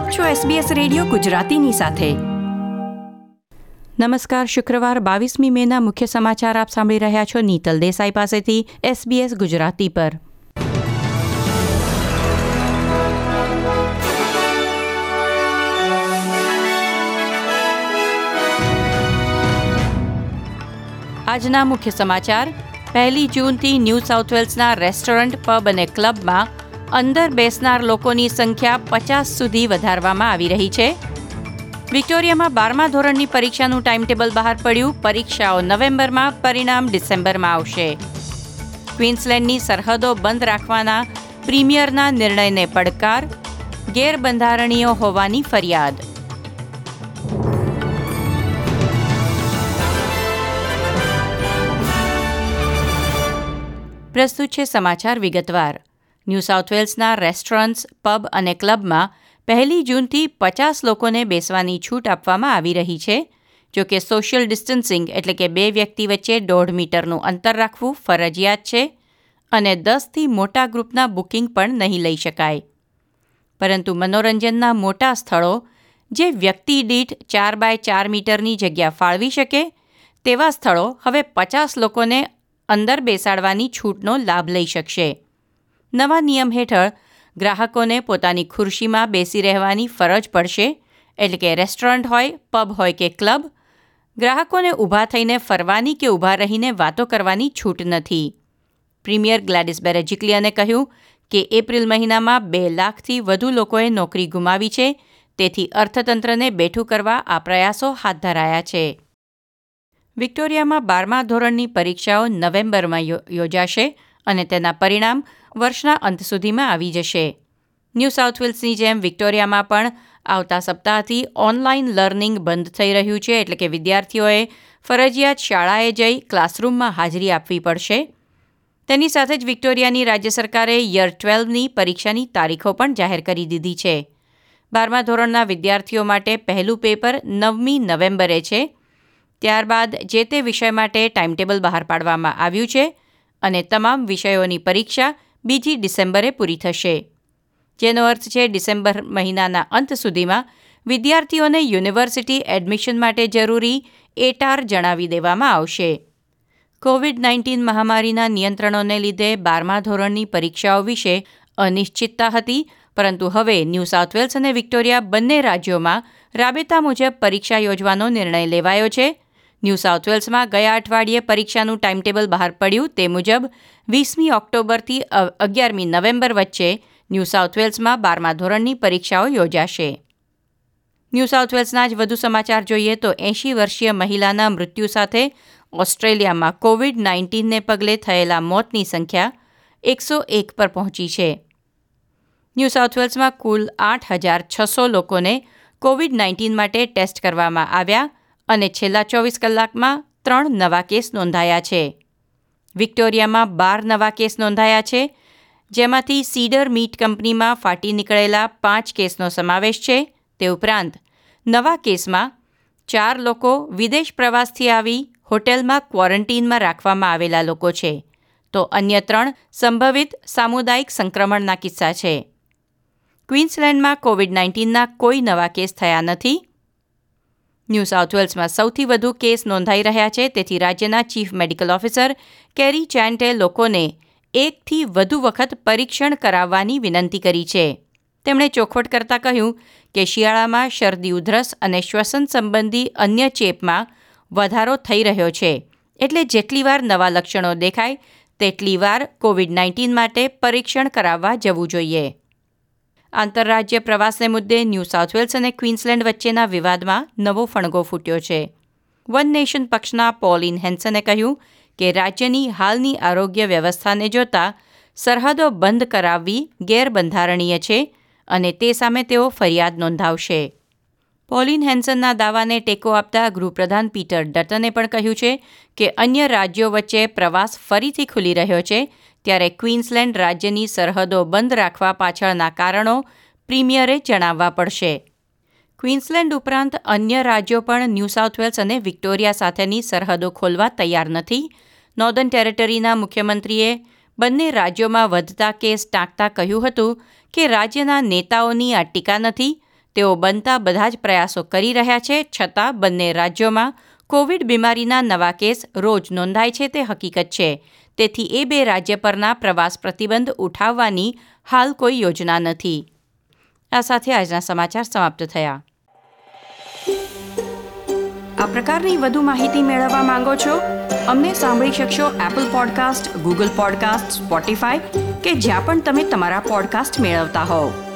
આપ છો SBS radio ગુજરાતીની સાથે. નમસ્કાર, શુક્રવાર બાવીસમી મેના મુખ્ય સમાચાર આપ સાંભળી રહ્યા છો નીતલ દેસાઈ પાસેથી SBS ગુજરાતી પર. આજના મુખ્ય સમાચાર, પહેલી જૂનથી ન્યૂ સાઉથ વેલ્સના રેસ્ટોરન્ટ, પબ અને ક્લબમાં અંદર બેસનાર લોકોની સંખ્યા પચાસ સુધી વધારવામાં આવી રહી છે. વિક્ટોરિયામાં બારમા ધોરણની પરીક્ષાનું ટાઈમટેબલ બહાર પડ્યું. પરીક્ષાઓ નવેમ્બરમાં, પરિણામ ડિસેમ્બરમાં આવશે. ક્વીન્સલેન્ડની સરહદો બંધ રાખવાના પ્રીમિયરના નિર્ણયને પડકાર, ગેરબંધારણીય હોવાની ફરિયાદ. પ્રસ્તુત છે સમાચાર વિગતવાર. ન્યૂ સાઉથ વેલ્સના રેસ્ટોરન્ટ્સ, પબ અને ક્લબમાં પહેલી જૂનથી પચાસ લોકોને બેસવાની છૂટ આપવામાં આવી રહી છે, જો કે સોશિયલ ડિસ્ટન્સિંગ એટલે કે બે વ્યક્તિ વચ્ચે દોઢ મીટરનું અંતર રાખવું ફરજિયાત છે અને દસથી મોટા ગ્રુપના બુકિંગ પણ નહીં લઈ શકાય. પરંતુ મનોરંજનના મોટા સ્થળો, જે વ્યક્તિ દીઠ ચાર બાય ચાર મીટરની જગ્યા ફાળવી શકે, તેવા સ્થળો હવે પચાસ લોકોને અંદર બેસાડવાની છૂટનો લાભ લઈ શકશે. નવા નિયમ હેઠળ ગ્રાહકોને પોતાની ખુરશીમાં બેસી રહેવાની ફરજ પડશે. એટલે કે રેસ્ટોરન્ટ હોય, પબ હોય કે ક્લબ, ગ્રાહકોને ઊભા થઈને ફરવાની કે ઊભા રહીને વાતો કરવાની છૂટ નથી. પ્રીમિયર ગ્લેડિસ બેરેજિકલિયને કહ્યું કે એપ્રિલ મહિનામાં બે લાખથી વધુ લોકોએ નોકરી ગુમાવી છે. તેથી અર્થતંત્રને બેઠું કરવા આ પ્રયાસો હાથ ધરાયા છે. વિક્ટોરિયામાં બારમા ધોરણની પરીક્ષાઓ નવેમ્બરમાં યોજાશે. અને તેના પરિણામ વર્ષના અંત સુધીમાં આવી જશે. ન્યૂ સાઉથ વેલ્સની જેમ વિક્ટોરિયામાં પણ આવતા સપ્તાહથી ઓનલાઈન લર્નિંગ બંધ થઈ રહ્યું છે એટલે કે વિદ્યાર્થીઓએ ફરજિયાત શાળાએ જઈ ક્લાસરૂમમાં હાજરી આપવી પડશે. તેની સાથે જ વિક્ટોરિયાની રાજ્ય સરકારે યર ટ્વેલ્વની પરીક્ષાની તારીખો પણ જાહેર કરી દીધી છે. બારમા ધોરણના વિદ્યાર્થીઓ માટે પહેલું પેપર નવમી નવેમ્બરે છે. ત્યારબાદ જે તે વિષય માટે ટાઈમટેબલ બહાર પાડવામાં આવ્યું છે અને તમામ વિષયોની પરીક્ષા બીજી ડિસેમ્બરે પૂરી થશે. જેનો અર્થ છે, ડિસેમ્બર મહિનાના અંત સુધીમાં વિદ્યાર્થીઓને યુનિવર્સિટી એડમિશન માટે જરૂરી એટાર જણાવી દેવામાં આવશે. કોવિડ નાઇન્ટીન મહામારીના નિયંત્રણોને લીધે બારમા ધોરણની પરીક્ષાઓ વિશે અનિશ્ચિતતા હતી, પરંતુ હવે ન્યૂ સાઉથ વેલ્સ અને વિક્ટોરિયા બંને રાજ્યોમાં રાબેતા મુજબ પરીક્ષા યોજવાનો નિર્ણય લેવાયો છે. ન્યૂ સાઉથ વેલ્સમાં ગયા અઠવાડિયે પરીક્ષાનું ટાઈમટેબલ બહાર પડ્યું. તે મુજબ, વીસમી ઓક્ટોબરથી અગિયારમી નવેમ્બર વચ્ચે ન્યૂ સાઉથ વેલ્સમાં બારમા ધોરણની પરીક્ષાઓ યોજાશે. ન્યૂ સાઉથ વેલ્સના જ વધુ સમાચાર જોઈએ તો એંશી વર્ષીય મહિલાના મૃત્યુ સાથે ઓસ્ટ્રેલિયામાં કોવિડ નાઇન્ટીનને પગલે થયેલા મોતની સંખ્યા એકસો એક પર પહોંચી છે. ન્યૂ સાઉથ વેલ્સમાં કુલ આઠ હજાર છસો લોકોને કોવિડ નાઇન્ટીન માટે ટેસ્ટ કરવામાં આવ્યા. અને છેલ્લા ચોવીસ કલાકમાં ત્રણ નવા કેસ નોંધાયા છે. વિક્ટોરિયામાં બાર નવા કેસ નોંધાયા છે, જેમાંથી સીડર મીટ કંપનીમાં ફાટી નીકળેલા પાંચ કેસનો સમાવેશ છે, તે ઉપરાંત નવા કેસમાં ચાર લોકો વિદેશ પ્રવાસથી આવી હોટેલમાં ક્વોરન્ટીનમાં રાખવામાં આવેલા લોકો છે. તો અન્ય ત્રણ સંભવિત સામુદાયિક સંક્રમણના કિસ્સા છે. ક્વીન્સલેન્ડમાં કોવિડ નાઇન્ટીનના કોઈ નવા કેસ થયા નથી ન્યૂ સાઉથ વેલ્સમાં સૌથી વધુ કેસ નોંધાઈ રહ્યા છે. તેથી રાજ્યના ચીફ મેડિકલ ઓફિસર કેરી ચેન્ટે લોકોને એકથી વધુ વખત પરીક્ષણ કરાવવાની વિનંતી કરી છે. તેમણે ચોખવટ કરતાં કહ્યું કે શિયાળામાં શરદી ઉધરસ અને શ્વસન સંબંધી અન્ય ચેપમાં વધારો થઈ રહ્યો છે. એટલે જેટલી વાર નવા લક્ષણો દેખાય, તેટલી વાર કોવિડ નાઇન્ટીન માટે પરીક્ષણ કરાવવા જવું જોઈએ. આંતરરાજ્ય પ્રવાસને મુદ્દે ન્યૂ સાઉથ વેલ્સ અને ક્વીન્સલેન્ડ વચ્ચેના વિવાદમાં નવો ફણગો ફૂટ્યો છે. વન નેશન પક્ષના પોલિન હેન્સને કહ્યું કે રાજ્યની હાલની આરોગ્ય વ્યવસ્થાને જોતા સરહદો બંધ કરાવવી ગેરબંધારણીય છે અને તે સામે તેઓ ફરિયાદ નોંધાવશે. પોલિન હેન્સનના દાવાને ટેકો આપતા ગૃહપ્રધાન પીટર ડટને પણ કહ્યું છે કે અન્ય રાજ્યો વચ્ચે પ્રવાસ ફરીથી ખુલી રહ્યો છે, ત્યારે ક્વીન્સલેન્ડ રાજ્યની સરહદો બંધ રાખવા પાછળના કારણો પ્રીમિયરે જણાવવા પડશે. ક્વીન્સલેન્ડ ઉપરાંત અન્ય રાજ્યો પણ ન્યૂ સાઉથ વેલ્સ અને વિક્ટોરિયા સાથેની સરહદો ખોલવા તૈયાર નથી. નોર્ધન ટેરેટરીના મુખ્યમંત્રીએ બંને રાજ્યોમાં વધતા કેસ ટાંકતા કહ્યું હતું કે રાજ્યના નેતાઓની આ ટીકા નથી તેઓ બનતા બધા જ પ્રયાસો કરી રહ્યા છે, છતાં બંને રાજ્યોમાં કોવિડ બીમારીના નવા કેસ રોજ નોંધાય છે તે હકીકત છે. તેથી એ બે રાજ્ય પરના પ્રવાસ પ્રતિબંધ ઉઠાવવાની હાલ કોઈ યોજના નથી. આ સાથે આજના સમાચાર સમાપ્ત થયા. આ પ્રકારની વધુ માહિતી મેળવવા માંગો છો? અમને સાંભળી શકશો Apple podcast Google podcast Spotify કે જ્યાં પણ તમે તમારા પોડકાસ્ટ મેળવતા હોવ.